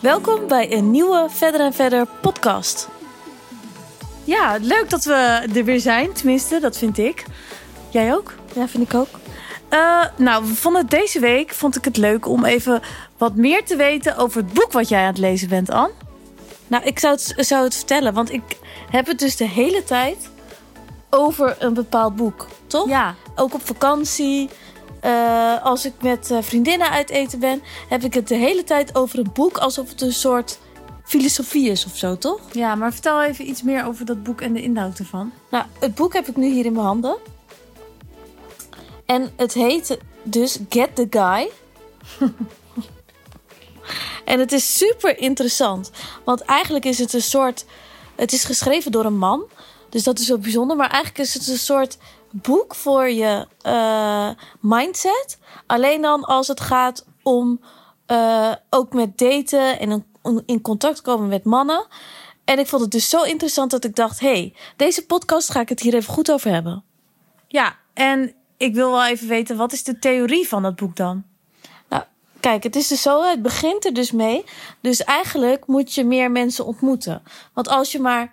Welkom bij een nieuwe Verder en Verder podcast. Ja, leuk dat we er weer zijn. Tenminste, dat vind ik. Jij ook? Ja, vind ik ook. Uh, nou, we vonden het deze week vond ik het leuk om even wat meer te weten over het boek wat jij aan het lezen bent, Anne. Nou, ik zou het, zou het vertellen, want ik heb het dus de hele tijd over een bepaald boek, toch? Ja. Ook op vakantie. Uh, als ik met uh, vriendinnen uit eten ben, heb ik het de hele tijd over een boek alsof het een soort filosofie is of zo, toch? Ja, maar vertel even iets meer over dat boek en de inhoud ervan. Nou, het boek heb ik nu hier in mijn handen. En het heet dus Get the Guy. en het is super interessant. Want eigenlijk is het een soort. Het is geschreven door een man. Dus dat is wel bijzonder. Maar eigenlijk is het een soort boek voor je uh, mindset. Alleen dan als het gaat om uh, ook met daten en in contact komen met mannen. En ik vond het dus zo interessant dat ik dacht: hey, deze podcast ga ik het hier even goed over hebben. Ja, en ik wil wel even weten, wat is de theorie van dat boek dan? Nou, kijk, het is dus zo, het begint er dus mee. Dus eigenlijk moet je meer mensen ontmoeten. Want als je maar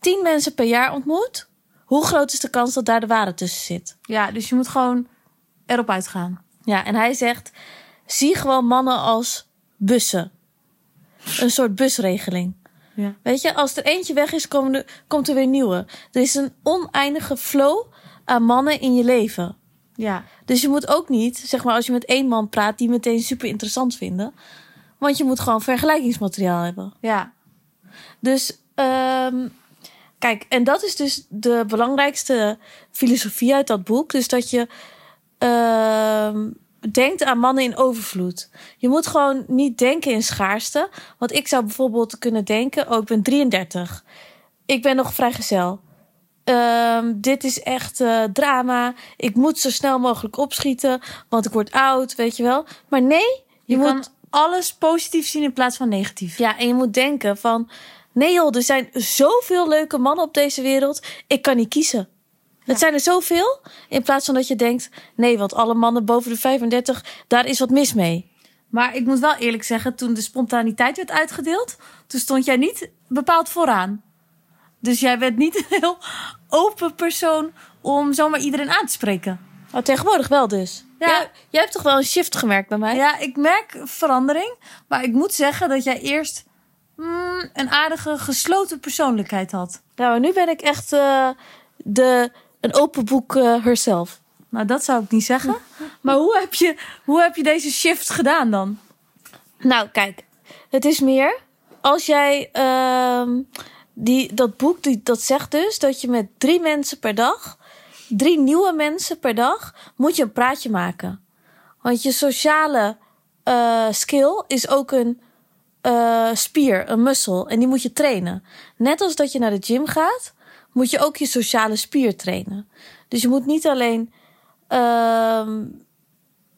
tien mensen per jaar ontmoet, hoe groot is de kans dat daar de waarde tussen zit? Ja, dus je moet gewoon erop uitgaan. Ja, en hij zegt: zie gewoon mannen als bussen. Een soort busregeling. Ja. Weet je, als er eentje weg is, komen er, komt er weer nieuwe. Er is een oneindige flow aan mannen in je leven. Ja. Dus je moet ook niet, zeg maar, als je met één man praat, die meteen super interessant vinden. Want je moet gewoon vergelijkingsmateriaal hebben. Ja. Dus, um, kijk, en dat is dus de belangrijkste filosofie uit dat boek. Dus dat je uh, denkt aan mannen in overvloed. Je moet gewoon niet denken in schaarste. Want ik zou bijvoorbeeld kunnen denken: oh, ik ben 33. Ik ben nog vrijgezel. Um, dit is echt uh, drama. Ik moet zo snel mogelijk opschieten, want ik word oud, weet je wel. Maar nee, je, je moet kan alles positief zien in plaats van negatief. Ja, en je moet denken van... Nee joh, er zijn zoveel leuke mannen op deze wereld. Ik kan niet kiezen. Ja. Het zijn er zoveel. In plaats van dat je denkt... Nee, want alle mannen boven de 35, daar is wat mis mee. Maar ik moet wel eerlijk zeggen, toen de spontaniteit werd uitgedeeld... toen stond jij niet bepaald vooraan. Dus jij bent niet een heel open persoon om zomaar iedereen aan te spreken. Oh, tegenwoordig wel dus. Ja. Jij, jij hebt toch wel een shift gemerkt bij mij? Ja, ik merk verandering. Maar ik moet zeggen dat jij eerst mm, een aardige gesloten persoonlijkheid had. Nou, maar nu ben ik echt uh, de, een open boek uh, herself. Nou, dat zou ik niet zeggen. maar hoe heb, je, hoe heb je deze shift gedaan dan? Nou, kijk. Het is meer als jij... Uh, die, dat boek die, dat zegt dus dat je met drie mensen per dag, drie nieuwe mensen per dag, moet je een praatje maken. Want je sociale uh, skill is ook een uh, spier, een muscle. En die moet je trainen. Net als dat je naar de gym gaat, moet je ook je sociale spier trainen. Dus je moet niet alleen. Uh,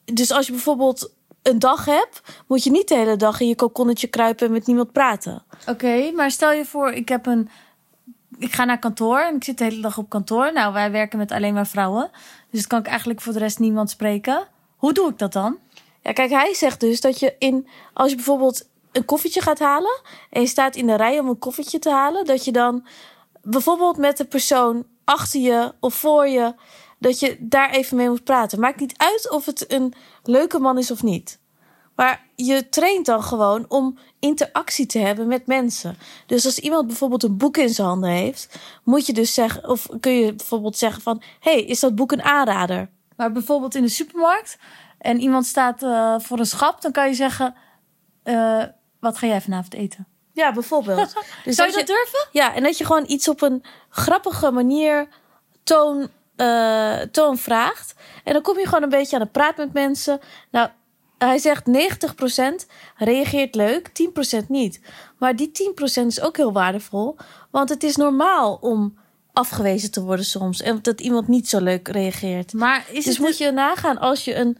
dus als je bijvoorbeeld een dag hebt, moet je niet de hele dag in je kokonnetje kruipen en met niemand praten. Oké, okay, maar stel je voor, ik heb een. Ik ga naar kantoor en ik zit de hele dag op kantoor. Nou, wij werken met alleen maar vrouwen. Dus dan kan ik eigenlijk voor de rest niemand spreken. Hoe doe ik dat dan? Ja, kijk, hij zegt dus dat je in. Als je bijvoorbeeld een koffietje gaat halen. en je staat in de rij om een koffietje te halen. dat je dan bijvoorbeeld met de persoon achter je of voor je. dat je daar even mee moet praten. Maakt niet uit of het een leuke man is of niet. Maar je traint dan gewoon om interactie te hebben met mensen. Dus als iemand bijvoorbeeld een boek in zijn handen heeft, moet je dus zeggen, of kun je bijvoorbeeld zeggen van, hey, is dat boek een aanrader? Maar bijvoorbeeld in de supermarkt en iemand staat uh, voor een schap, dan kan je zeggen, uh, wat ga jij vanavond eten? Ja, bijvoorbeeld. dus Zou je dat durven? Ja, en dat je gewoon iets op een grappige manier toon, uh, toon vraagt. En dan kom je gewoon een beetje aan de praat met mensen. Nou, hij zegt 90% reageert leuk, 10% niet. Maar die 10% is ook heel waardevol. Want het is normaal om afgewezen te worden soms. En dat iemand niet zo leuk reageert. Maar is dus moet je nagaan als je een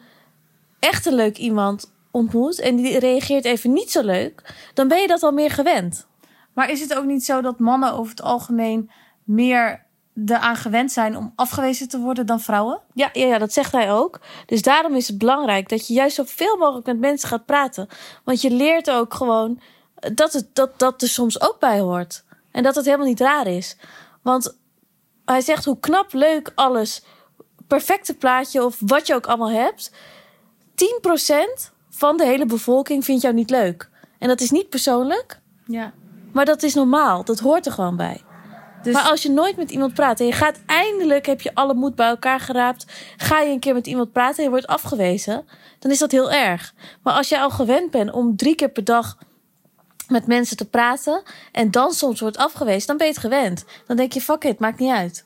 echt een leuk iemand ontmoet... en die reageert even niet zo leuk... dan ben je dat al meer gewend. Maar is het ook niet zo dat mannen over het algemeen meer eraan gewend zijn om afgewezen te worden dan vrouwen. Ja, ja, ja, dat zegt hij ook. Dus daarom is het belangrijk dat je juist zoveel mogelijk met mensen gaat praten. Want je leert ook gewoon dat het, dat, dat er soms ook bij hoort. En dat het helemaal niet raar is. Want hij zegt hoe knap, leuk, alles, perfecte plaatje of wat je ook allemaal hebt. 10% van de hele bevolking vindt jou niet leuk. En dat is niet persoonlijk, Ja. maar dat is normaal. Dat hoort er gewoon bij. Dus Maar als je nooit met iemand praat en je gaat eindelijk, heb je alle moed bij elkaar geraapt, ga je een keer met iemand praten en je wordt afgewezen, dan is dat heel erg. Maar als jij al gewend bent om drie keer per dag met mensen te praten en dan soms wordt afgewezen, dan ben je het gewend. Dan denk je, fuck it, maakt niet uit.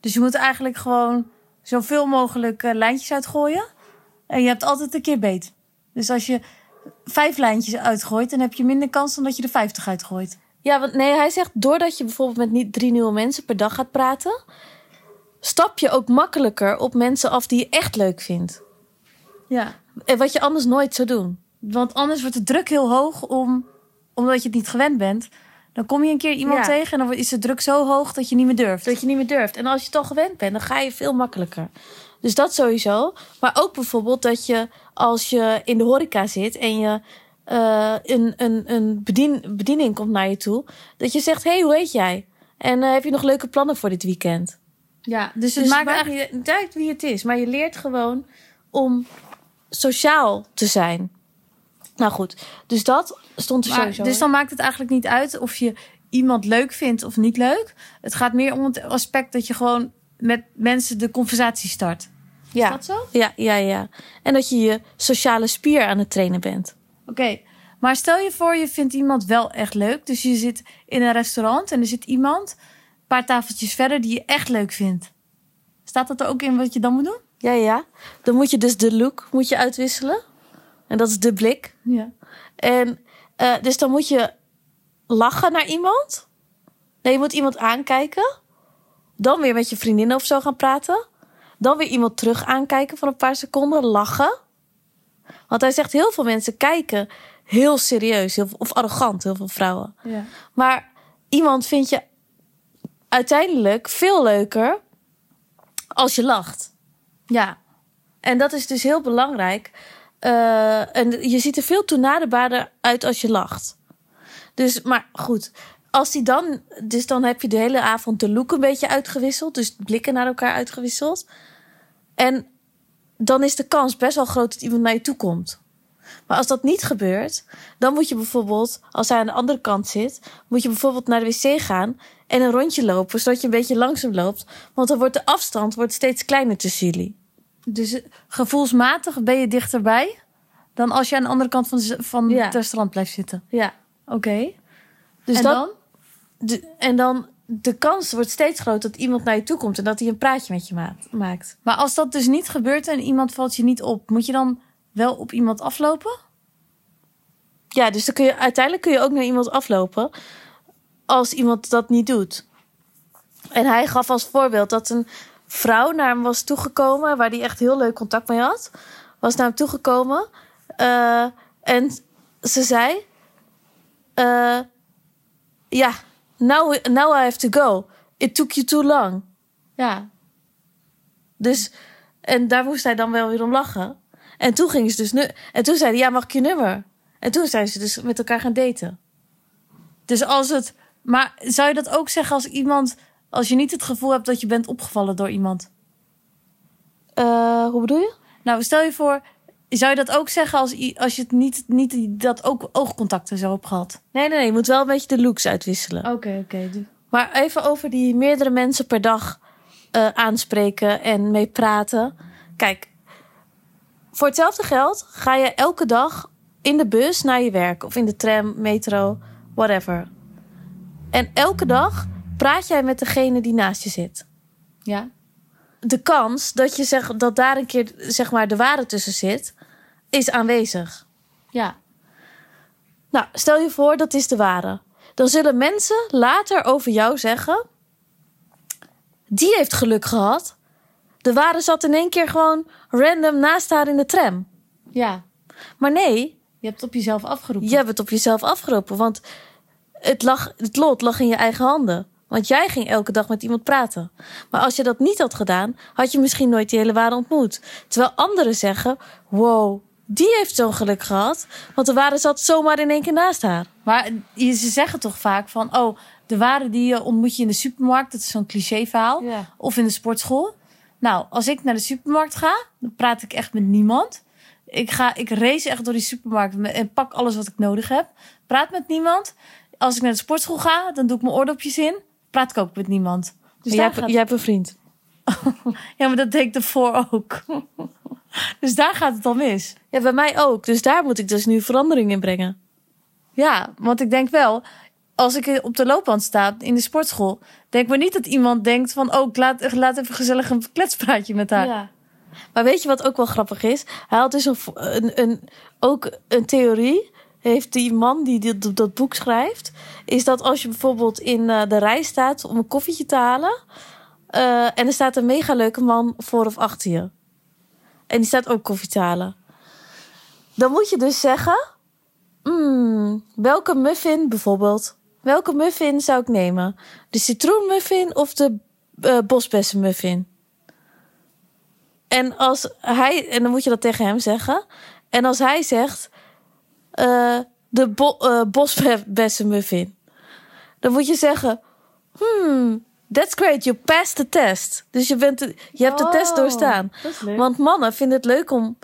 Dus je moet eigenlijk gewoon zoveel mogelijk eh, lijntjes uitgooien. En je hebt altijd een keer beet. Dus als je vijf lijntjes uitgooit, dan heb je minder kans dan dat je er vijftig uitgooit. Ja, want nee, hij zegt doordat je bijvoorbeeld met niet drie nieuwe mensen per dag gaat praten, stap je ook makkelijker op mensen af die je echt leuk vindt. Ja. En wat je anders nooit zou doen. Want anders wordt de druk heel hoog om, omdat je het niet gewend bent. Dan kom je een keer iemand Ja. tegen en dan is de druk zo hoog dat je niet meer durft. Dat je niet meer durft. En als je het al gewend bent, dan ga je veel makkelijker. Dus dat sowieso. Maar ook bijvoorbeeld dat je als je in de horeca zit en je eh, een, een, een bedien, bediening komt naar je toe, dat je zegt: hey, hoe heet jij? En eh, heb je nog leuke plannen voor dit weekend? Ja, dus het Dus maakt maakt eigenlijk... niet uit wie het is, maar je leert gewoon om sociaal te zijn. Nou goed, dus dat stond er Maar, sowieso. dus dan maakt het eigenlijk niet uit of je iemand leuk vindt of niet leuk. Het gaat meer om het aspect dat je gewoon met mensen de conversatie start. Ja. Is dat zo? ja, ja, ja. En dat je je sociale spier aan het trainen bent. Oké, maar stel je voor je vindt iemand wel echt leuk. Dus je zit in een restaurant en er zit iemand een paar tafeltjes verder die je echt leuk vindt. Staat dat er ook in wat je dan moet doen? Ja, ja. Dan moet je dus de look moet je uitwisselen. En dat is de blik. Ja. En eh, dus dan moet je lachen naar iemand. Nee, je moet iemand aankijken. Dan weer met je vriendinnen of zo gaan praten. Dan weer iemand terug aankijken van een paar seconden. Lachen. Want hij zegt heel veel mensen kijken heel serieus. Heel, of arrogant, heel veel vrouwen. ja. Maar iemand vind je uiteindelijk veel leuker als je lacht. Ja. En dat is dus heel belangrijk. Eh, en je ziet er veel toenaderbaarder uit als je lacht. Dus, maar goed. Als die dan, dus dan heb je de hele avond de look een beetje uitgewisseld. Dus blikken naar elkaar uitgewisseld. En dan is de kans best wel groot dat iemand naar je toe komt. Maar als dat niet gebeurt, dan moet je bijvoorbeeld, als hij aan de andere kant zit, moet je bijvoorbeeld naar de wc gaan en een rondje lopen, zodat je een beetje langzaam loopt. Want dan wordt de afstand wordt steeds kleiner tussen jullie. Dus gevoelsmatig ben je dichterbij dan als je aan de andere kant van, van Ja. het restaurant blijft zitten. Ja. Oké. Dus en dan? De, en dan de kans wordt steeds groter dat iemand naar je toe komt en dat hij een praatje met je maakt. maakt. Maar als dat dus niet gebeurt en iemand valt je niet op, moet je dan wel op iemand aflopen? Ja, dus dan kun je, uiteindelijk kun je ook naar iemand aflopen als iemand dat niet doet. En hij gaf als voorbeeld dat een vrouw naar hem was toegekomen, waar hij echt heel leuk contact mee had, was naar hem toegekomen. eh, en ze zei: eh, Ja, now, now I have to go. It took you too long. Ja. Dus, en daar moest hij dan wel weer om lachen. En toen ging ze dus nu. En toen zei hij: Ja, mag ik je nummer? En toen zijn ze dus met elkaar gaan daten. Dus als het. Maar zou je dat ook zeggen als iemand. Als je niet het gevoel hebt dat je bent opgevallen door iemand? Eh, hoe bedoel je? Nou, stel je voor. Zou je dat ook zeggen als, als je het niet, niet dat ook oogcontact en zo hebt gehad? Nee, nee, nee. Je moet wel een beetje de looks uitwisselen. Oké, oké. Maar even over die meerdere mensen per dag eh, aanspreken en mee praten. Kijk, voor hetzelfde geld ga je elke dag in de bus naar je werk. Of in de tram, metro, whatever. En elke dag praat jij met degene die naast je zit. Ja. De kans dat, je zeg, dat daar een keer zeg maar, de ware tussen zit, is aanwezig. Ja. Nou, stel je voor dat is de ware. Dan zullen mensen later over jou zeggen: die heeft geluk gehad. De ware zat in één keer gewoon random naast haar in de tram. Ja. Maar nee, Je hebt het op jezelf afgeroepen. je hebt het op jezelf afgeroepen. Want het, lag, het lot lag in je eigen handen. Want jij ging elke dag met iemand praten. Maar als je dat niet had gedaan, had je misschien nooit die hele ware ontmoet. Terwijl anderen zeggen: wow, die heeft zo'n geluk gehad. Want de ware zat zomaar in één keer naast haar. Maar je- ze zeggen toch vaak van... oh, de ware die je ontmoet je in de supermarkt. Dat is zo'n cliché verhaal. Ja. Of in de sportschool. Nou, als ik naar de supermarkt ga... dan praat ik echt met niemand. Ik, ga, ik race echt door die supermarkt... en pak alles wat ik nodig heb. Praat met niemand. Als ik naar de sportschool ga, dan doe ik mijn oordopjes in. Praat ik ook met niemand. Dus jij, hebt, gaat- jij hebt een vriend. Ja, maar dat deed ik ervoor ook. dus daar gaat het al mis. Ja, bij mij ook. Dus daar moet ik dus nu verandering in brengen. Ja, want ik denk wel, als ik op de loopband sta in de sportschool, denk maar niet dat iemand denkt van, oh, laat, laat even gezellig een kletspraatje met haar. Ja. Maar weet je wat ook wel grappig is? Hij had dus een, een, een, ook een theorie. Heeft die man die dit, dat boek schrijft. Is dat als je bijvoorbeeld in eh, de rij staat om een koffietje te halen. eh, en er staat een mega leuke man voor of achter je. En die staat ook koffie te halen. Dan moet je dus zeggen. "Hmm, welke muffin bijvoorbeeld? Welke muffin zou ik nemen? De citroenmuffin of de eh bosbessenmuffin? En als hij, en dan moet je dat tegen hem zeggen. En als hij zegt eh, de bo, bosbessenmuffin, dan moet je zeggen: Hmm, that's great, you passed the test. Dus je, bent de- je hebt de test Oh, doorstaan. Want mannen vinden het leuk om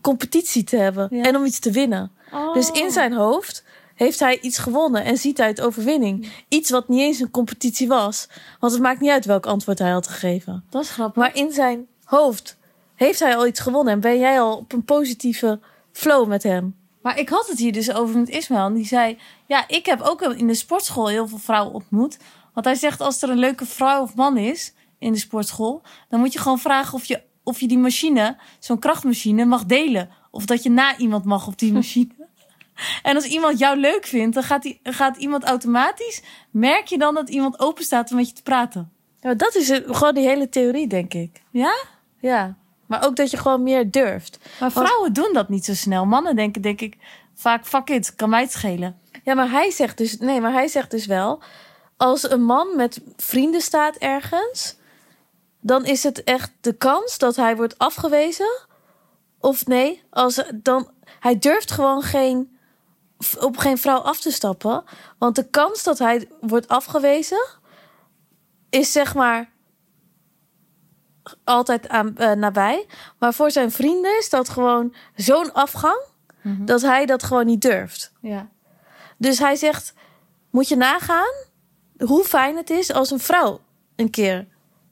competitie te hebben Ja. en om iets te winnen. Oh. Dus in zijn hoofd heeft hij iets gewonnen en ziet hij het overwinning. Iets wat niet eens een competitie was. Want het maakt niet uit welk antwoord hij had gegeven. Dat is grappig. Maar in zijn hoofd heeft hij al iets gewonnen. En ben jij al op een positieve flow met hem. Maar ik had het hier dus over met Ismael. En die zei, ja, ik heb ook in de sportschool heel veel vrouwen ontmoet. Want hij zegt, als er een leuke vrouw of man is in de sportschool... dan moet je gewoon vragen of je, of je die machine, zo'n krachtmachine, mag delen. Of dat je na iemand mag op die machine. En als iemand jou leuk vindt, dan gaat, die, gaat iemand automatisch... merk je dan dat iemand open staat om met je te praten. Ja, dat is gewoon die hele theorie, denk ik. Ja? Ja. Maar ook dat je gewoon meer durft. Maar vrouwen doen dat niet zo snel. Mannen denken, denk ik, vaak, fuck it, kan mij het schelen. Ja, maar hij zegt dus, nee, maar hij zegt dus wel, als een man met vrienden staat ergens, dan is het echt de kans dat hij wordt afgewezen. Of nee, als dan hij durft gewoon geen op geen vrouw af te stappen, want de kans dat hij wordt afgewezen is zeg maar altijd aan, eh, nabij. Maar voor zijn vrienden is dat gewoon zo'n afgang dat hij dat gewoon niet durft. Ja. Dus hij zegt: Moet je nagaan hoe fijn het is als een vrouw een keer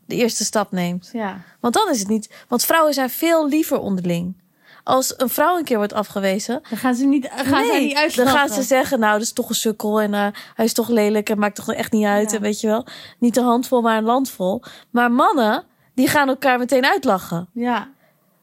de eerste stap neemt. Ja. Want dan is het niet. Want vrouwen zijn veel liever onderling. Als een vrouw een keer wordt afgewezen. Dan gaan ze niet, gaan ze niet dan gaan ze zeggen: Nou, dat is toch een sukkel. En eh, hij is toch lelijk. En maakt toch echt niet uit. Ja. En weet je wel. Niet een handvol, maar een landvol. Maar mannen, die gaan elkaar meteen uitlachen. Ja.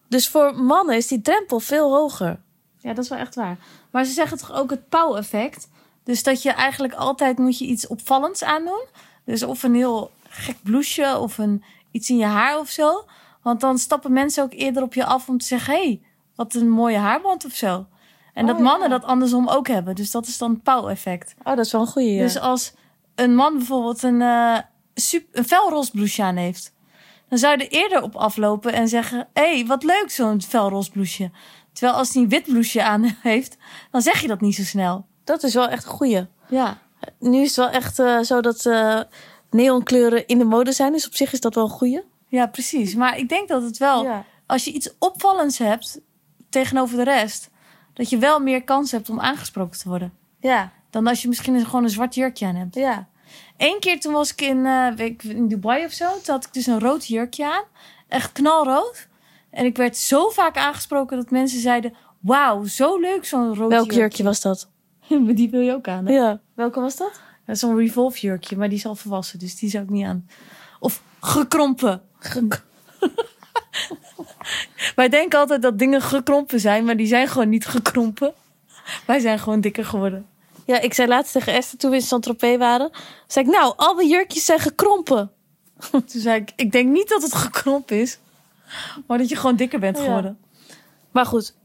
Dus voor mannen is die drempel veel hoger. ja, dat is wel echt waar. Maar ze zeggen toch ook het pauw-effect. Dus dat je eigenlijk altijd moet je iets opvallends aandoen. Dus of een heel gek blouseje of een, iets in je haar of zo. Want dan stappen mensen ook eerder op je af om te zeggen... hey, wat een mooie haarband of zo. En Oh, dat ja. mannen dat andersom ook hebben. Dus dat is dan het pauw-effect. Oh, dat is wel een goeie. Ja. Dus als een man bijvoorbeeld een, een felroze blouseje aan heeft... dan zou je er eerder op aflopen en zeggen... hé, hey, wat leuk zo'n felroze blouseje. Terwijl als hij een wit blouseje aan heeft... dan zeg je dat niet zo snel. dat is wel echt een goeie. Ja. Nu is het wel echt eh, zo dat eh, neonkleuren in de mode zijn. Dus op zich is dat wel een goeie. ja, precies. Maar ik denk dat het wel... Ja. als je iets opvallends hebt tegenover de rest... dat je wel meer kans hebt om aangesproken te worden. Ja, Dan als je misschien gewoon een zwart jurkje aan hebt. ja. Eén keer toen was ik in, eh, ik, in Dubai of zo. Toen had ik dus een rood jurkje aan. Echt knalrood. En ik werd zo vaak aangesproken dat mensen zeiden... Wauw, zo leuk zo'n rood Welk jurkje was dat? Die wil je ook aan, hè? Ja. Welke was dat? Dat Zo'n revolve jurkje, maar die is al volwassen. Dus die zou ik niet aan. Of gekrompen. Wij denken altijd dat dingen gekrompen zijn, maar die zijn gewoon niet gekrompen. Wij zijn gewoon dikker geworden. Ja, ik zei laatst tegen Esther toen we in Saint-Tropez waren. Zei ik, nou, al mijn jurkjes zijn gekrompen. Toen zei ik, ik denk niet dat het gekrompen is. Maar dat je gewoon dikker bent Ja. geworden. Maar goed,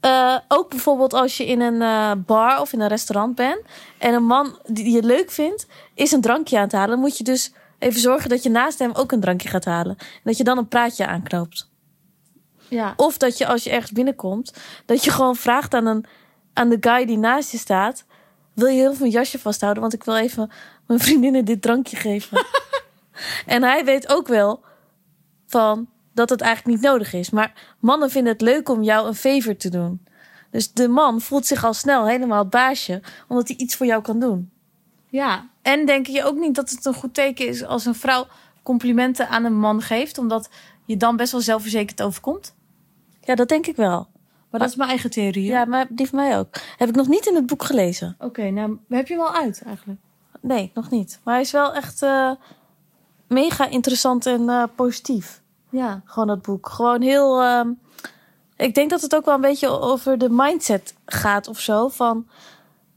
eh, ook bijvoorbeeld als je in een eh, bar of in een restaurant bent en een man die je leuk vindt, is een drankje aan het halen, moet je dus even zorgen dat je naast hem ook een drankje gaat halen. En dat je dan een praatje aanknoopt. Ja. Of dat je als je ergens binnenkomt, dat je gewoon vraagt aan, een, aan de guy die naast je staat: Wil je heel veel jasje vasthouden? Want ik wil even mijn vriendinnen dit drankje geven. en hij weet ook wel van dat het eigenlijk niet nodig is. Maar mannen vinden het leuk om jou een favor te doen. Dus de man voelt zich al snel helemaal het baasje, omdat hij iets voor jou kan doen. Ja, en denk je ook niet dat het een goed teken is als een vrouw complimenten aan een man geeft, omdat je dan best wel zelfverzekerd overkomt? Ja, dat denk ik wel. Maar dat is mijn eigen theorie. Ja, maar die van mij ook. Heb ik nog niet in het boek gelezen. Oké, nou heb je hem al uit eigenlijk? Nee, nog niet. Maar hij is wel echt eh, mega interessant en eh, positief. Ja. Gewoon dat boek. Gewoon heel. ehm, ik denk dat het ook wel een beetje over de mindset gaat of zo. Van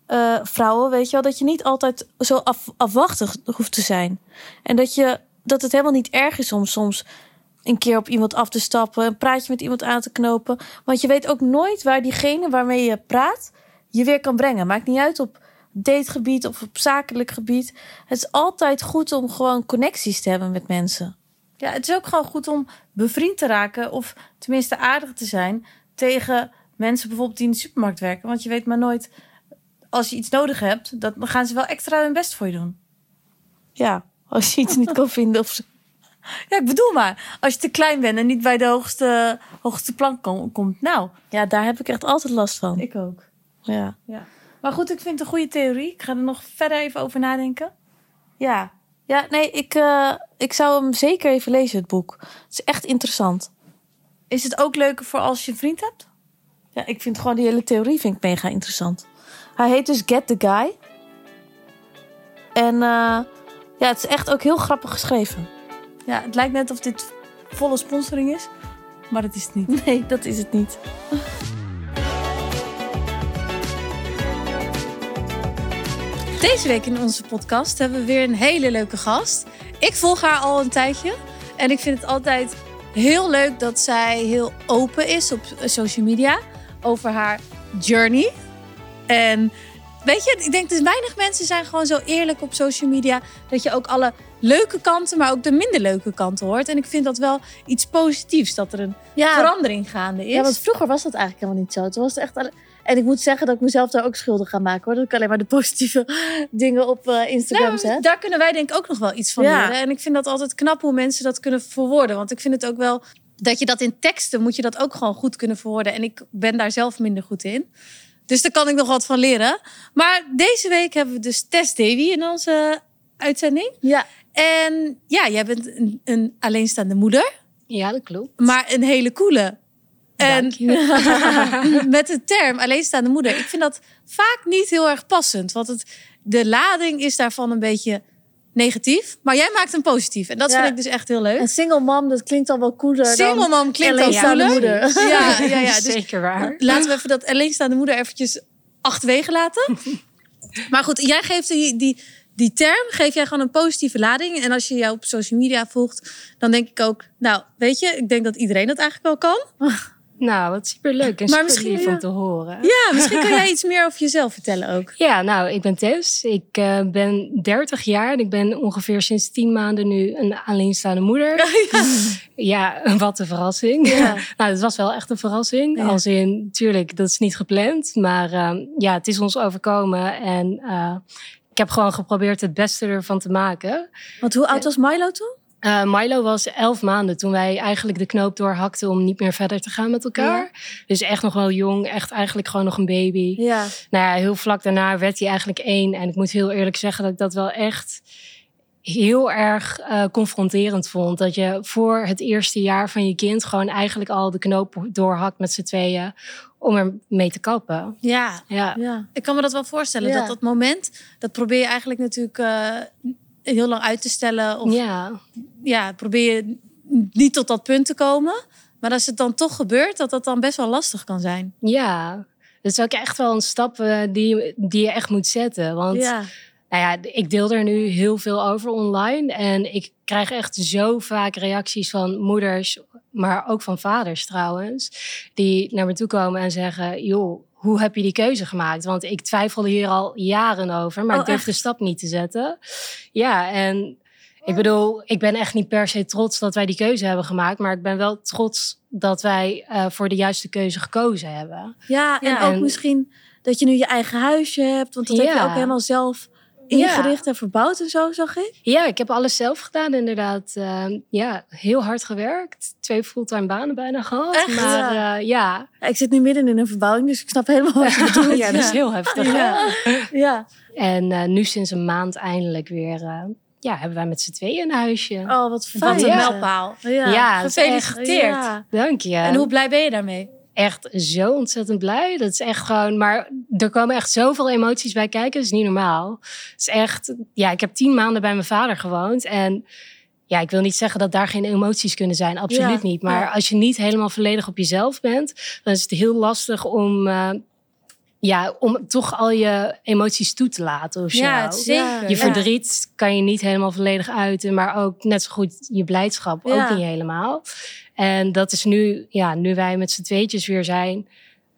eh, vrouwen, weet je wel. Dat je niet altijd zo af, afwachtig hoeft te zijn. En dat, je, dat het helemaal niet erg is om soms een keer op iemand af te stappen. Een praatje met iemand aan te knopen. Want je weet ook nooit waar diegene waarmee je praat je weer kan brengen. Maakt niet uit op dategebied of op zakelijk gebied. Het is altijd goed om gewoon connecties te hebben met mensen. Ja, het is ook gewoon goed om bevriend te raken, of tenminste aardig te zijn tegen mensen bijvoorbeeld die in de supermarkt werken. Want je weet maar nooit, als je iets nodig hebt, dat, dan gaan ze wel extra hun best voor je doen. Ja, als je iets niet kan vinden of. Ja, ik bedoel maar, als je te klein bent en niet bij de hoogste, hoogste plank kom- komt. Nou, Ja, daar heb ik echt altijd last van. ik ook. Ja. Ja. Maar goed, ik vind het een goede theorie. Ik ga er nog verder even over nadenken. Ja. Ja, nee, ik, eh, ik zou hem zeker even lezen, het boek. Het is echt interessant. Is het ook leuker voor als je een vriend hebt? Ja, ik vind gewoon die hele theorie vind ik mega interessant. Hij heet dus Get the Guy. En eh, ja, het is echt ook heel grappig geschreven. Ja, het lijkt net of dit volle sponsoring is, maar dat is het niet. Nee, dat is het niet. Deze week in onze podcast hebben we weer een hele leuke gast. Ik volg haar al een tijdje en ik vind het altijd heel leuk dat zij heel open is op social media over haar journey. En weet je, ik denk dat weinig mensen zijn gewoon zo eerlijk op social media dat je ook alle leuke kanten, maar ook de minder leuke kanten hoort. En ik vind dat wel iets positiefs dat er een Ja, verandering gaande is. ja, want vroeger was dat eigenlijk helemaal niet zo. Toen was het echt alle- En ik moet zeggen dat ik mezelf daar ook schuldig ga maken hoor. Dat ik alleen maar de positieve dingen op eh, Instagram Nou, zet. daar kunnen wij denk ik ook nog wel iets van Ja. leren. En ik vind dat altijd knap hoe mensen dat kunnen verwoorden. Want ik vind het ook wel dat je dat in teksten moet je dat ook gewoon goed kunnen verwoorden. En ik ben daar zelf minder goed in. Dus daar kan ik nog wat van leren. Maar deze week hebben we dus Tess Davy in onze uitzending. Ja. En ja, jij bent een, een alleenstaande moeder, Ja, dat klopt. maar een hele coole. En Dank je. met de term alleenstaande moeder. Ik vind dat vaak niet heel erg passend. Want het, de lading is daarvan een beetje negatief. Maar jij maakt hem positief. En dat Ja. vind ik dus echt heel leuk. En single mom, dat klinkt al wel cooler Single dan mom klinkt al alleenstaande cooler. moeder. Ja, ja, ja. Dus Zeker waar. laten we even dat alleenstaande moeder eventjes achterwege laten. Maar goed, jij geeft die, die, die term, geef jij gewoon een positieve lading. En als je jou op social media volgt, dan denk ik ook... Nou, weet je, ik denk dat iedereen dat eigenlijk wel kan. Nou, wat superleuk en Maar super misschien, lief ja. om te horen. Ja, misschien kan jij iets meer over jezelf vertellen ook. Ja, nou, ik ben Tess. Ik eh, ben 30 jaar en ik ben ongeveer sinds 10 maanden nu een alleenstaande moeder. Ja, wat een verrassing. Ja. nou, het was wel echt een verrassing. Als in, tuurlijk, dat is niet gepland. Maar ehm, ja, het is ons overkomen en ik heb gewoon geprobeerd het beste ervan te maken. Want hoe oud was Milo toen? Eh, Milo was elf maanden toen wij eigenlijk de knoop doorhakten om niet meer verder te gaan met elkaar. Dus echt nog wel jong, echt eigenlijk gewoon nog een baby. Ja. Nou ja, heel vlak daarna werd hij eigenlijk één. En ik moet heel eerlijk zeggen dat ik dat wel echt heel erg eh, confronterend vond. Dat je voor het eerste jaar van je kind gewoon eigenlijk al de knoop doorhakt met z'n tweeën om er mee te kappen. Ja, Ja. Ja. ik kan me dat wel voorstellen. Ja. Dat dat moment, dat probeer je eigenlijk natuurlijk eh, heel lang uit te stellen. Of ja. Ja, probeer je niet tot dat punt te komen. Maar als het dan toch gebeurt, dat dat dan best wel lastig kan zijn. ja. Dat is ook echt wel een stap eh, die, die je echt moet zetten. Want Ja. nou ja, ik deel er nu heel veel over online. En ik krijg echt zo vaak reacties van moeders, maar ook van vaders trouwens, die naar me toe komen en zeggen: joh, hoe heb je die keuze gemaakt? Want ik twijfelde hier al jaren over, maar Oh, ik durf de stap niet te zetten. Ja, en ik bedoel, ik ben echt niet per se trots dat wij die keuze hebben gemaakt, maar ik ben wel trots dat wij eh, voor de juiste keuze gekozen hebben. Ja, en ook en- misschien dat je nu je eigen huisje hebt. Want dat heb je ook helemaal zelf ingericht en verbouwd en zo, zag ik. Ja, ik heb alles zelf gedaan, inderdaad. Eh, ja, heel hard gewerkt. Twee fulltime banen bijna gehad. Echt? Maar Ja. eh, ja. Ja, ik zit nu midden in een verbouwing, dus ik snap helemaal wat je bedoelt. ja, dat is heel heftig. Ja. Ja. En eh, nu sinds een maand eindelijk weer... eh, ja, hebben wij met z'n tweeën een huisje. Oh, wat fijn. Wat een Ja. mijlpaal. Ja. Gefeliciteerd. Ja. Dank je. En hoe blij ben je daarmee? Echt zo ontzettend blij. Dat is echt gewoon... Maar er komen echt zoveel emoties bij kijken. Dat is niet normaal. Het is echt... Ja, ik heb tien maanden bij mijn vader gewoond. En ja, ik wil niet zeggen dat daar geen emoties kunnen zijn. Absoluut Ja, niet. Maar ja. als je niet helemaal volledig op jezelf bent... dan is het heel lastig om... eh, ja, om toch al je emoties toe te laten of zo. Ja, zeker. Je Ja. verdriet kan je niet helemaal volledig uiten, maar ook net zo goed je blijdschap Ja. ook niet helemaal. En dat is nu, ja, nu wij met z'n tweetjes weer zijn,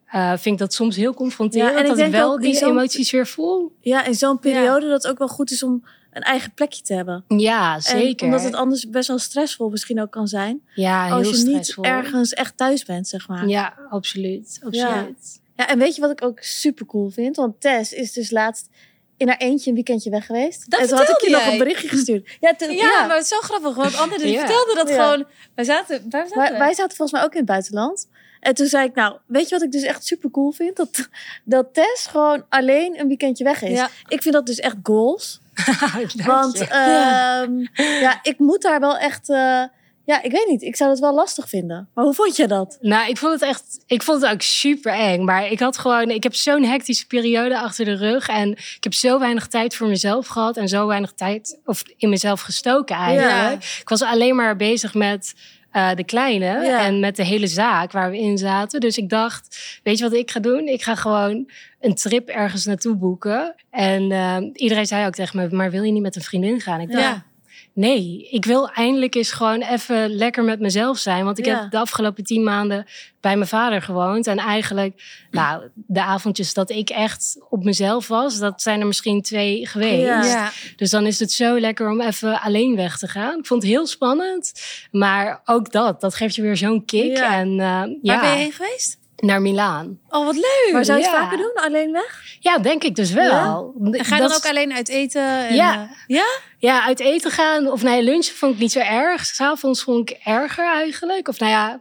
eh, vind ik dat soms heel confronterend. Ja, en dat ik wel die emoties weer voel. Ja, in zo'n periode dat het ook wel goed is om een eigen plekje te hebben. Ja, En zeker. omdat het anders best wel stressvol misschien ook kan zijn. ja, heel als je stressvol. niet ergens echt thuis bent, zeg maar. Ja, absoluut. absoluut. Ja, en weet je wat ik ook super cool vind? Want Tess is dus laatst in haar eentje een weekendje weg geweest. Dat en toen had ik je nog een berichtje gestuurd. Ja, Ja, ja. maar het is zo grappig, want Ja. vertelde dat gewoon. Wij zaten, waar zaten Wij, zaten volgens mij ook in het buitenland. En toen zei ik, nou, weet je wat ik dus echt super cool vind? Dat, dat Tess gewoon alleen een weekendje weg is. Ik vind dat dus echt goals. Want ehm, ja, ik moet daar wel echt... eh, ja, ik weet niet. Ik zou dat wel lastig vinden. Maar hoe vond je dat? Nou, ik vond het echt, ik vond het ook super eng. Maar ik had gewoon, ik heb zo'n hectische periode achter de rug. En ik heb zo weinig tijd voor mezelf gehad. En zo weinig tijd of in mezelf gestoken eigenlijk. Ik was alleen maar bezig met eh, de kleine Ja. en met de hele zaak waar we in zaten. Dus ik dacht, weet je wat ik ga doen? Ik ga gewoon een trip ergens naartoe boeken. En eh, iedereen zei ook tegen me, maar wil je niet met een vriendin gaan? Ik dacht, Ja. Nee, ik wil eindelijk eens gewoon even lekker met mezelf zijn. Want ik Ja. heb de afgelopen tien maanden bij mijn vader gewoond. En eigenlijk, nou, de avondjes dat ik echt op mezelf was, dat zijn er misschien twee geweest. Ja. Ja. Dus dan is het zo lekker om even alleen weg te gaan. Ik vond het heel spannend. Maar ook dat, dat geeft je weer zo'n kick. En eh, Waar ja, ben je heen geweest? Naar Milaan. Oh, wat leuk. Maar zou je het ja. vaker doen? Alleen weg? Ja, denk ik dus wel. En ga je Dat dan ook alleen uit eten? En, Ja. eh, ja? Ja, uit eten gaan of nee, lunchen vond ik niet zo erg. S'avonds vond ik erger eigenlijk. Of nou ja,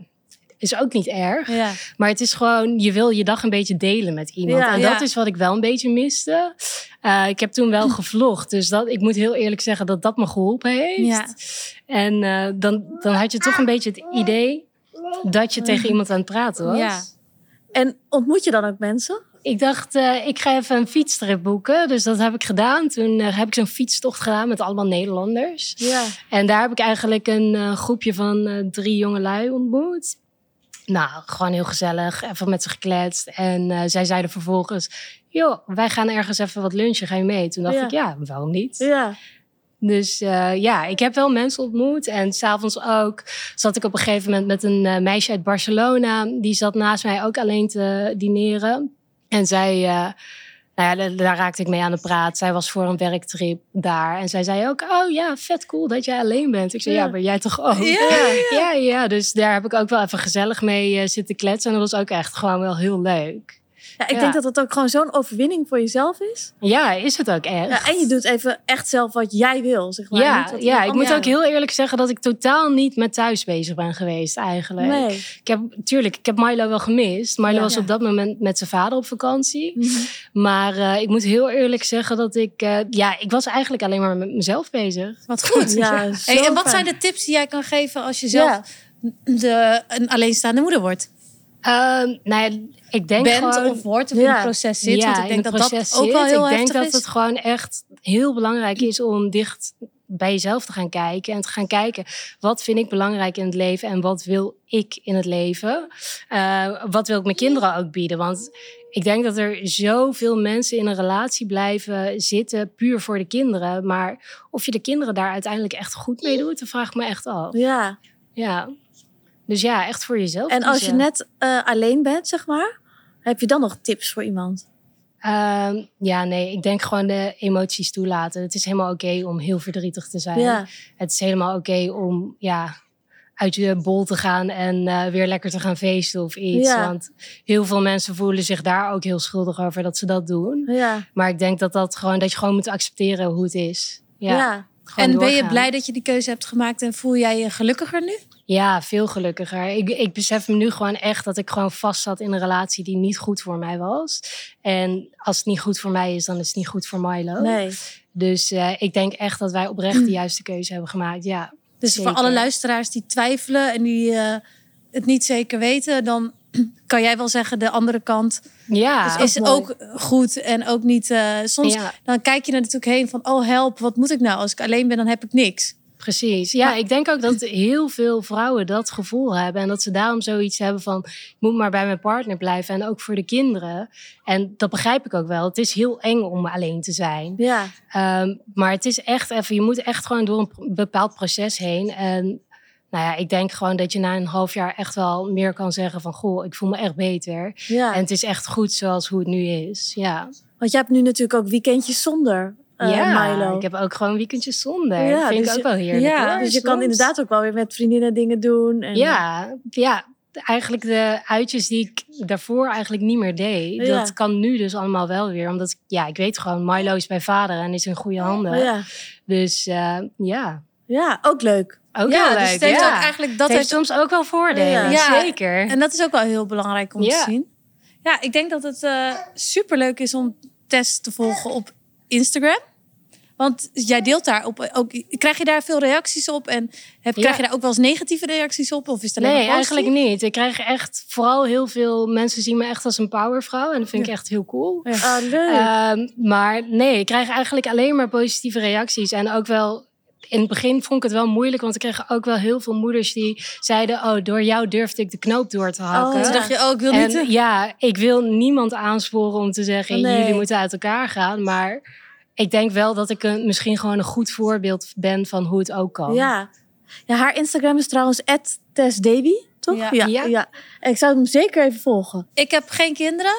is ook niet erg. Ja. Maar het is gewoon, je wil je dag een beetje delen met iemand. Ja. en Ja. dat is wat ik wel een beetje miste. Eh, ik heb toen wel gevlogd. Dus dat, ik moet heel eerlijk zeggen dat dat me geholpen heeft. Ja. En eh, dan, dan had je toch een beetje het idee dat je tegen iemand aan het praten was. En ontmoet je dan ook mensen? Ik dacht, eh, ik ga even een fietstrip boeken. Dus dat heb ik gedaan. Toen eh, heb ik zo'n fietstocht gedaan met allemaal Nederlanders. Ja. En daar heb ik eigenlijk een eh, groepje van drie jongelui ontmoet. Nou, gewoon heel gezellig. Even met ze gekletst. En zij zeiden vervolgens... joh, wij gaan ergens even wat lunchen. Ga je mee? Toen dacht Ja. ik, ja, waarom niet? Ja. Dus eh, ja, ik heb wel mensen ontmoet. En s'avonds ook zat ik op een gegeven moment met een eh, meisje uit Barcelona. Die zat naast mij ook alleen te dineren. En zij, eh, nou ja, daar, raakte ik mee aan de praat. Zij was voor een werktrip daar. En zij zei ook, oh ja, vet cool dat jij alleen bent. Ik zei, ja, Ja. maar jij toch ook? Ja, ja, ja. Dus daar heb ik ook wel even gezellig mee zitten kletsen. En dat was ook echt gewoon wel heel leuk. Ja, ik Ja. denk dat dat ook gewoon zo'n overwinning voor jezelf is. Ja, is het ook echt. Ja, en je doet even echt zelf wat jij wil, zeg maar. Ja, ja, ik moet ook heel eerlijk zeggen dat ik totaal niet met thuis bezig ben geweest eigenlijk. Nee. Ik heb, tuurlijk, ik heb Milo wel gemist. Milo Ja. was Ja. op dat moment met zijn vader op vakantie. Mhm. Maar eh, ik moet heel eerlijk zeggen dat ik... eh, ja, ik was eigenlijk alleen maar met mezelf bezig. Wat goed. Ja, zo Hey, en wat zijn de tips die jij kan geven als je zelf Ja. de, een alleenstaande moeder wordt? Ehm, nou ja, ik denk Bent gewoon... of wordt of in het proces zit? ja, Want ik denk dat dat ook wel heel Ik denk dat is. het gewoon echt heel belangrijk is om dicht bij jezelf te gaan kijken. En te gaan kijken, wat vind ik belangrijk in het leven en wat wil ik in het leven? Eh, wat wil ik mijn kinderen ook bieden? Want ik denk dat er zoveel mensen in een relatie blijven zitten puur voor de kinderen. Maar of je de kinderen daar uiteindelijk echt goed mee doet, dat vraag ik me echt af. Ja. Ja. Dus ja, echt voor jezelf. En als je net eh, alleen bent, zeg maar, heb je dan nog tips voor iemand? Ehm, ja, nee, ik denk gewoon de emoties toelaten. Het is helemaal oké om heel verdrietig te zijn. Ja. Het is helemaal oké om ja, uit je bol te gaan en eh, weer lekker te gaan feesten of iets. Ja. Want heel veel mensen voelen zich daar ook heel schuldig over dat ze dat doen. Ja. Maar ik denk dat, dat, gewoon, dat je gewoon moet accepteren hoe het is. Ja, En ben je blij dat je die keuze hebt gemaakt en voel jij je gelukkiger nu? Ja, veel gelukkiger. Ik, ik besef me nu gewoon echt dat ik gewoon vast zat in een relatie die niet goed voor mij was. En als het niet goed voor mij is, dan is het niet goed voor Milo. Nee. Dus eh, ik denk echt dat wij oprecht de juiste keuze hebben gemaakt. Ja, Dus Zeker. voor alle luisteraars die twijfelen en die eh, het niet zeker weten, dan kan jij wel zeggen de andere kant ja. is mooi. ook goed en ook niet. eh, soms Ja. dan kijk je er natuurlijk heen van, oh help, wat moet ik nou? Als ik alleen ben, dan heb ik niks. Precies. Ja, ik denk ook dat heel veel vrouwen dat gevoel hebben. En dat ze daarom zoiets hebben van... ik moet maar bij mijn partner blijven. En ook voor de kinderen. En dat begrijp ik ook wel. Het is heel eng om alleen te zijn. Ja. Ehm, maar het is echt even... je moet echt gewoon door een bepaald proces heen. En nou ja, ik denk gewoon dat je na een half jaar echt wel meer kan zeggen van... goh, ik voel me echt beter. ja. En het is echt goed zoals hoe het nu is. Ja, Want jij hebt nu natuurlijk ook weekendjes zonder eh, ja Milo. ik heb ook gewoon weekendjes zonder. Ja, dat vind dus ik ook je- wel heerlijk. Ja, hoor, dus je kan inderdaad ook wel weer met vriendinnen dingen doen. En, Ja, ja, eigenlijk de uitjes die ik daarvoor eigenlijk niet meer deed. Ja. Dat kan nu dus allemaal wel weer. Omdat, ik- ja, ik weet gewoon, Milo is bij vader en is in goede handen. Ja. Dus eh, ja, ja, ook leuk. ook ja, heel dus leuk. heeft ja. ook eigenlijk dat het heeft soms ook wel voordelen, Ja. Zeker. En dat is ook wel heel belangrijk om te zien. Ja, ik denk dat het eh superleuk is om Tess te volgen op Instagram. Want jij deelt daar op, ook, krijg je daar veel reacties op? En heb, Ja. krijg je daar ook wel eens negatieve reacties op? Of is het alleen Nee, maar eigenlijk niet. Ik krijg echt vooral heel veel mensen zien me echt als een powervrouw. En dat vind ik echt heel cool. Ja. Ah, leuk. Ehm, maar nee, ik krijg eigenlijk alleen maar positieve reacties. En ook wel, in het begin vond ik het wel moeilijk. Want ik kreeg ook wel heel veel moeders die zeiden... oh, door jou durfde ik de knoop door te hakken. Oh, Toen dacht je, oh, ik wil niet... En ja, ik wil niemand aansporen om te zeggen... Oh, nee. jullie moeten uit elkaar gaan. Maar ik denk wel dat ik een, misschien gewoon een goed voorbeeld ben... van hoe het ook kan. ja. ja, haar Instagram is trouwens @tessdaby, toch? Ja. Ja. Ja. ja. En ik zou hem zeker even volgen. Ik heb geen kinderen.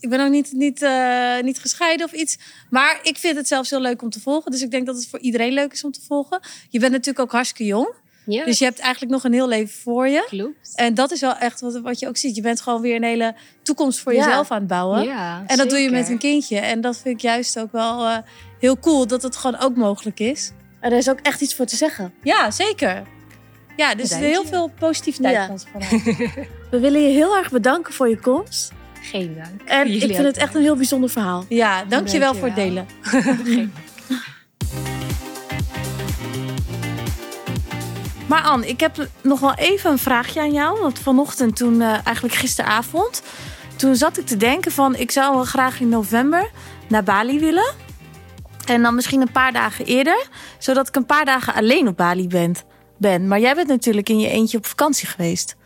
Ik ben ook niet, niet, eh, niet gescheiden of iets. Maar ik vind het zelfs heel leuk om te volgen. Dus ik denk dat het voor iedereen leuk is om te volgen. Je bent natuurlijk ook hartstikke jong. Ja, Dus je hebt eigenlijk nog een heel leven voor je. klopt. En dat is wel echt wat, wat je ook ziet. Je bent gewoon weer een hele toekomst voor Ja. jezelf aan het bouwen. Ja, en dat doe je met een kindje. En dat vind ik juist ook wel eh, heel cool dat het gewoon ook mogelijk is. En er is ook echt iets voor te zeggen. Ja, zeker. Ja, dus heel veel positiviteit Ja. van ons. We willen je heel erg bedanken voor je komst. Geen dank. En Jullie ik vind het echt een heel bijzonder verhaal. Ja, dankjewel voor het Dankjewel. delen. Geen- Maar Anne, ik heb nog wel even een vraagje aan jou. Want vanochtend, toen, eh, eigenlijk gisteravond, toen zat ik te denken van... ik zou wel graag in november naar Bali willen. En dan misschien een paar dagen eerder. Zodat ik een paar dagen alleen op Bali ben. ben. Maar jij bent natuurlijk in je eentje op vakantie geweest.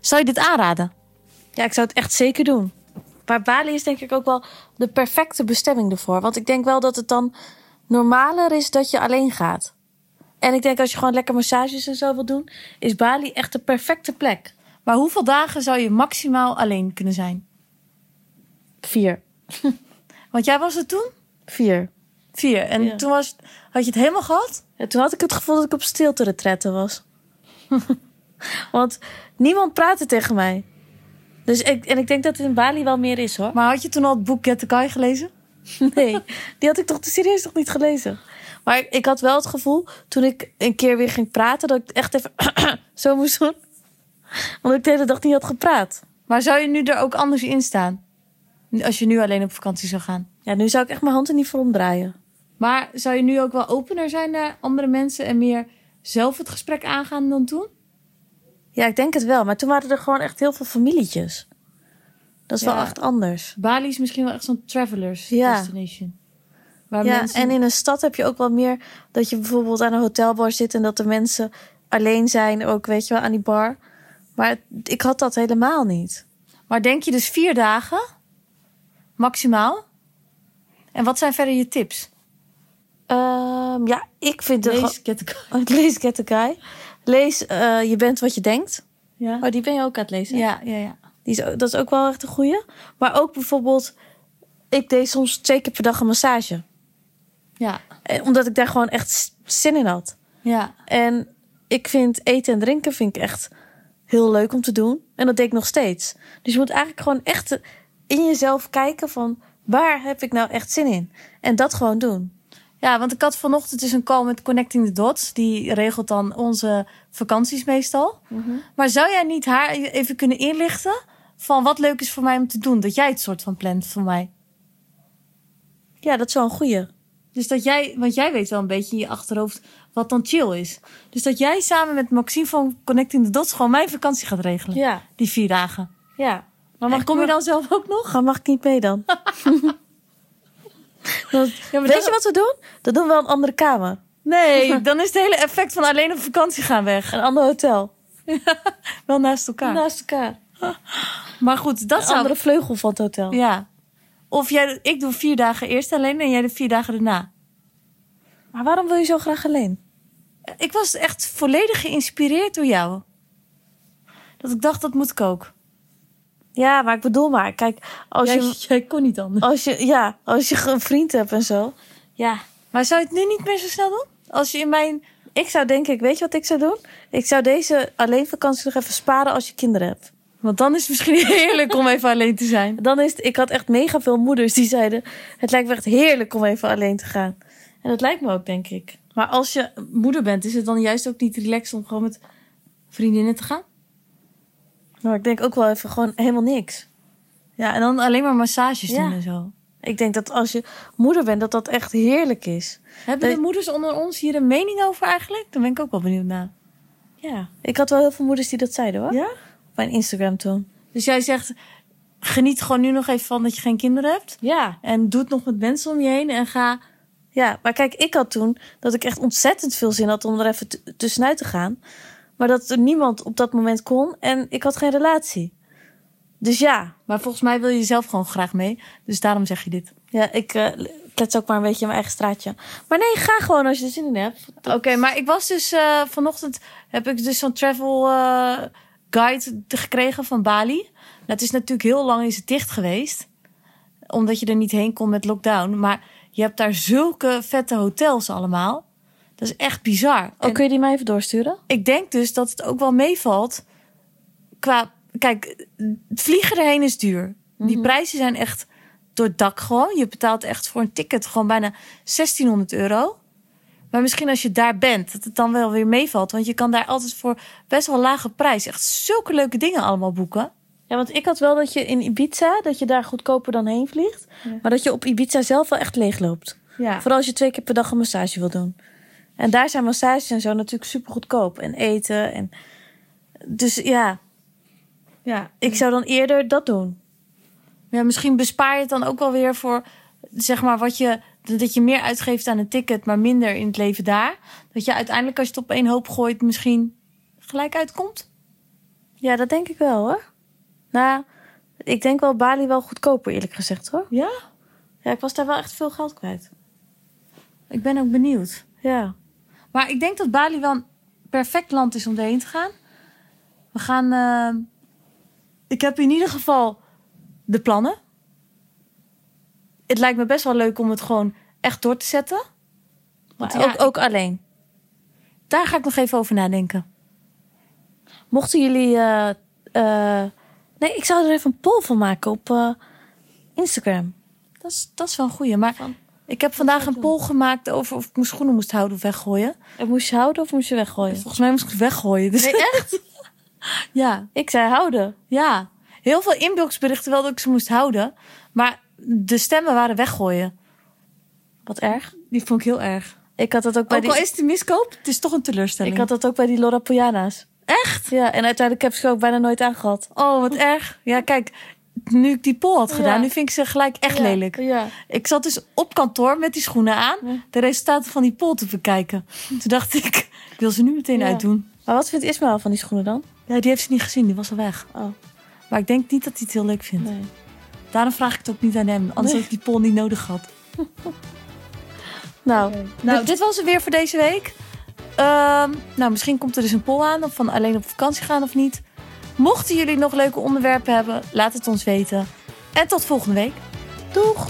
Zou je dit aanraden? Ja, ik zou het echt zeker doen. Maar Bali is denk ik ook wel de perfecte bestemming ervoor. Want ik denk wel dat het dan normaler is dat je alleen gaat. En ik denk als je gewoon lekker massages en zo wil doen, is Bali echt de perfecte plek. Maar hoeveel dagen zou je maximaal alleen kunnen zijn? Vier. Want jij was er toen? Vier. Vier. En Ja. toen was, had je het helemaal gehad? En toen had ik het gevoel dat ik op stilte retretten was. Want niemand praatte tegen mij. Dus ik, en ik denk dat het in Bali wel meer is hoor. Maar had je toen al het boek Get the Kai gelezen? Nee, die had ik toch serieus nog niet gelezen. Maar ik, had wel het gevoel, toen ik een keer weer ging praten, dat ik echt even zo moest doen. Want ik de hele dag niet had gepraat. Maar zou je nu er ook anders in staan? Als je nu alleen op vakantie zou gaan. Ja, nu zou ik echt mijn hand er niet voor omdraaien. Maar zou je nu ook wel opener zijn naar andere mensen en meer zelf het gesprek aangaan dan toen? Ja, ik denk het wel. Maar toen waren er gewoon echt heel veel familietjes. Dat is Ja. wel echt anders. Bali is misschien wel echt zo'n travelers Ja. destination. Waar Ja, mensen... en in een stad heb je ook wel meer dat je bijvoorbeeld aan een hotelbar zit en dat de mensen alleen zijn, ook weet je wel, aan die bar. Maar het- ik had dat helemaal niet. Maar denk je dus vier dagen? Maximaal? En wat zijn verder je tips? Ehm, ja, ik vind Lees Get the Kai. gewoon- Lees Get the Guy. Lees eh, Je bent wat je denkt. Ja. Oh, die ben je ook aan het lezen? Ja, ja, ja. Die is, dat is ook wel echt een goeie. Maar ook bijvoorbeeld, ik deed soms twee keer per dag een massage. Ja, Eh, Omdat ik daar gewoon echt zin in had. ja. En ik vind eten en drinken vind ik echt heel leuk om te doen. En dat deed ik nog steeds. Dus je moet eigenlijk gewoon echt in jezelf kijken van... waar heb ik nou echt zin in? En dat gewoon doen. Ja, want ik had vanochtend dus een call met Connecting the Dots. Die regelt dan onze vakanties meestal. Maar zou jij niet haar even kunnen inlichten van wat leuk is voor mij om te doen? Dat jij het soort van plant voor mij. Ja, dat is wel een goeie. Dus dat jij, want jij weet wel een beetje in je achterhoofd wat dan chill is. Dus dat jij samen met Maxime van Connecting the Dots gewoon mijn vakantie gaat regelen. Ja, Die vier dagen. ja. Maar mag, kom je dan zelf ook nog? Ga, mag ik niet mee dan? Dan- Ja, Weet dan- je wat we doen? Dat doen we wel een andere kamer. Nee, dan is het hele effect van alleen op vakantie gaan weg. Een ander hotel. Wel naast elkaar. Naast elkaar. Maar goed, dat Een zou... andere vleugel van het hotel. Ja. Of jij, ik doe vier dagen eerst alleen en jij de vier dagen daarna. Maar waarom wil je zo graag alleen? Ik was echt volledig geïnspireerd door jou. Dat ik dacht, dat moet ik ook. Ja, maar ik bedoel maar. Kijk, als Jij, je... jij kon niet anders. Als je, ja, als je een vriend hebt en zo. Ja, Maar zou je het nu niet meer zo snel doen? Als je in mijn... ik zou denk ik, weet je wat ik zou doen? Ik zou deze alleen vakantie nog even sparen als je kinderen hebt. Want dan is het misschien heerlijk om even alleen te zijn. Dan is het, ik had echt mega veel moeders die zeiden, het lijkt me echt heerlijk om even alleen te gaan. En dat lijkt me ook, denk ik. Maar als je moeder bent, is het dan juist ook niet relaxed om gewoon met vriendinnen te gaan? Maar ik denk ook wel even gewoon helemaal niks. Ja, en dan alleen maar massages doen en zo. Ik denk dat als je moeder bent, dat dat echt heerlijk is. Hebben de moeders onder ons hier een mening over eigenlijk? Daar ben ik ook wel benieuwd naar. Ja. Ik had wel heel veel moeders die dat zeiden hoor. Ja? Mijn Instagram toen. Dus jij zegt, geniet gewoon nu nog even van dat je geen kinderen hebt. Ja. En doe het nog met mensen om je heen en ga... Ja, maar kijk, ik had toen dat ik echt ontzettend veel zin had om er even tussenuit te gaan. Maar dat er niemand op dat moment kon en ik had geen relatie. Dus ja, Maar volgens mij wil je zelf gewoon graag mee. Dus daarom zeg je dit. ja ik eh, klets ook maar een beetje in mijn eigen straatje. Maar nee, ga gewoon als je er zin in hebt. Oké, maar ik was dus eh, vanochtend... heb ik dus zo'n travel eh, guide gekregen van Bali. Het is natuurlijk heel lang is het dicht geweest. Omdat je er niet heen kon met lockdown. Maar je hebt daar zulke vette hotels allemaal. Dat is echt bizar. Oh, En- kun je die mij even doorsturen? ik denk dus dat het ook wel meevalt. Qua, kijk, het vliegen erheen is duur. Die prijzen zijn echt door het dak gewoon. Je betaalt echt voor een ticket gewoon bijna 1600 euro. Maar misschien als je daar bent, dat het dan wel weer meevalt. Want je kan daar altijd voor best wel lage prijs echt zulke leuke dingen allemaal boeken. Ja, want ik had wel dat je in Ibiza, dat je daar goedkoper dan heen vliegt. Maar dat je op Ibiza zelf wel echt leeg loopt. Ja. Vooral als je twee keer per dag een massage wil doen. En daar zijn massages en zo natuurlijk super goedkoop. En eten. En... Dus ja, ja. ik zou dan eerder dat doen. Ja, misschien bespaar je het dan ook wel weer voor, zeg maar, wat je, dat je meer uitgeeft aan een ticket, maar minder in het leven daar. Dat je uiteindelijk, als je het op één hoop gooit, misschien gelijk uitkomt. Ja, dat denk ik wel hoor. Nou, ik denk wel Bali wel goedkoper eerlijk gezegd hoor. Ja? Ja, ik was daar wel echt veel geld kwijt. Ik ben ook benieuwd. Ja. Maar ik denk dat Bali wel een perfect land is om erheen te gaan. We gaan. eh, ik heb in ieder geval de plannen. Het lijkt me best wel leuk om het gewoon echt door te zetten. Maar ja, ook, ook alleen. Daar ga ik nog even over nadenken. Mochten jullie... eh, eh, nee, ik zou er even een poll van maken op eh, Instagram. Dat is, dat is wel een goeie. Maar Van- ik heb vandaag een poll gemaakt over of ik mijn schoenen moest houden of weggooien. En moest je houden of moest je weggooien? Volgens mij moest ik het weggooien. Dus Nee, echt? ja, ik zei houden. ja. Heel veel inboxberichten wel dat ik ze moest houden. Maar de stemmen waren weggooien. Wat erg. Die vond ik heel erg. Ik had dat ook bij Ook al die... is het een miskoop, het is toch een teleurstelling. Ik had dat ook bij die Laura Poyana's. Echt? Ja, en uiteindelijk heb ik ze ook bijna nooit aangehad. Oh, wat erg. Ja, kijk, nu ik die poll had gedaan, Ja. nu vind ik ze gelijk echt Ja, lelijk. Ja. Ik zat dus op kantoor met die schoenen aan, de resultaten van die poll te bekijken. Toen dacht ik, ik wil ze nu meteen uitdoen. Maar wat vindt Ismaël van die schoenen dan? Ja, die heeft ze niet gezien, die was al weg. Oh, Maar ik denk niet dat hij het heel leuk vindt. nee. Daarom vraag ik het ook niet aan hem, anders Nee. had ik die poll niet nodig gehad. Nou, Nou, dit was het weer voor deze week. Ehm, nou, misschien komt er dus een poll aan of van alleen op vakantie gaan of niet. Mochten jullie nog leuke onderwerpen hebben, laat het ons weten. En tot volgende week. Doeg!